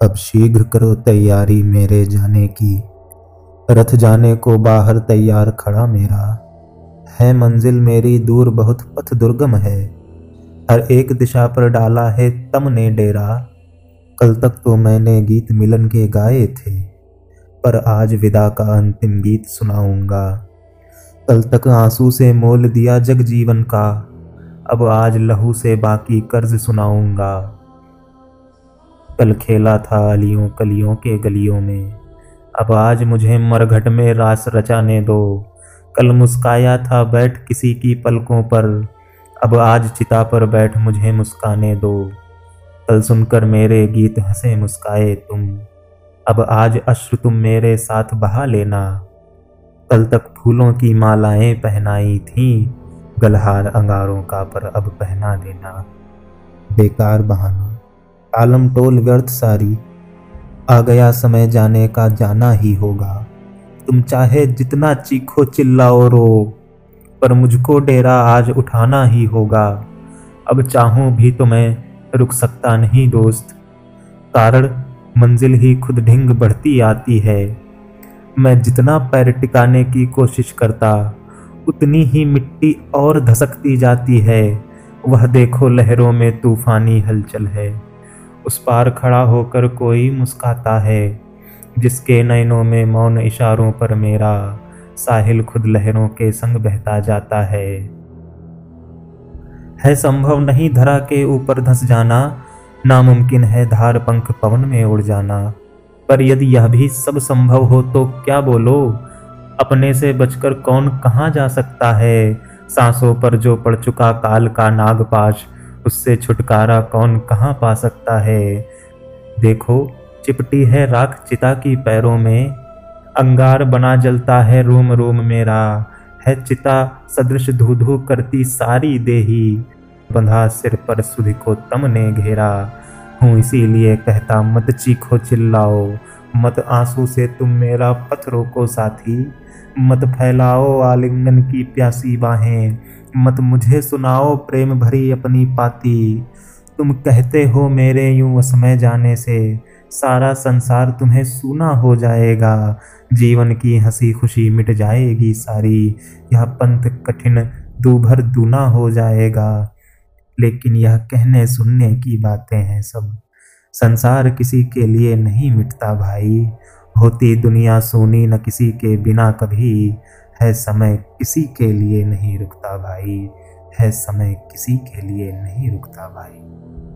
अब शीघ्र करो तैयारी मेरे जाने की। रथ जाने को बाहर तैयार खड़ा मेरा। है मंजिल मेरी दूर बहुत पथ दुर्गम है। हर एक दिशा पर डाला है तम ने डेरा। कल तक तो मैंने गीत मिलन के गाए थे, पर आज विदा का अंतिम गीत सुनाऊँगा। कल तक आँसू से मोल दिया जग जीवन का, अब आज लहू से बाकी कर्ज सुनाऊँगा। कल खेला था अलियों कलियों के गलियों में। अब आज मुझे मरघट में रास रचाने दो। कल मुस्काया था बैठ किसी की पलकों पर। अब आज चिता पर बैठ मुझे मुस्काने दो। कल सुनकर मेरे गीत हंसे मुस्काए तुम। अब आज अश्रु तुम मेरे साथ बहा लेना। कल तक फूलों की मालाएँ पहनाई थी। गलहार अंगारों का पर अब पहना देना। बेकार बहाना। आलम टोल व्यर्थ सारी। आ गया समय जाने का जाना ही होगा। तुम चाहे जितना चीखो चिल्लाओ रो, पर मुझको डेरा आज उठाना ही होगा। अब चाहूँ भी तो मैं रुक सकता नहीं दोस्त। कारण मंजिल ही खुद ढिंग बढ़ती आती है। मैं जितना पैर टिकाने की कोशिश करता, उतनी ही मिट्टी और धसकती जाती है। वह देखो लहरों में तूफानी हलचल है। उस पार खड़ा होकर कोई मुस्काता है, जिसके नैनों में मौन इशारों पर मेरा साहिल खुद लहरों के संग बहता जाता है। है संभव नहीं धरा के ऊपर धंस जाना, नामुमकिन है धार पंख पवन में उड़ जाना, पर यदि यह भी सब संभव हो तो क्या बोलो? अपने से बचकर कौन कहाँ जा सकता है? सांसों पर जो पड़ चुका काल का नागपाश उससे छुटकारा कौन कहाँ पा सकता है? देखो, चिपटी है राख चिता की पैरों में। अंगार बना जलता है रूम रूम मेरा। है चिता सदृश धू धू करती सारी देही। बंधा सिर पर सुध को तम ने घेरा। हूँ इसीलिए कहता, मत चीखो चिल्लाओ। मत आँसू से तुम मेरा पथ रोको साथी। मत फैलाओ आलिंगन की प्यासी बाहें। मत मुझे सुनाओ प्रेम भरी अपनी पाती। तुम कहते हो मेरे यूँ समय जाने से। सारा संसार तुम्हें सूना हो जाएगा। जीवन की हँसी खुशी मिट जाएगी सारी। यह पंथ कठिन दूभर दूना हो जाएगा। लेकिन यह कहने सुनने की बातें हैं सब। संसार किसी के लिए नहीं मिटता भाई। होती दुनिया सोनी न किसी के बिना कभी। है समय किसी के लिए नहीं रुकता भाई। है समय किसी के लिए नहीं रुकता भाई।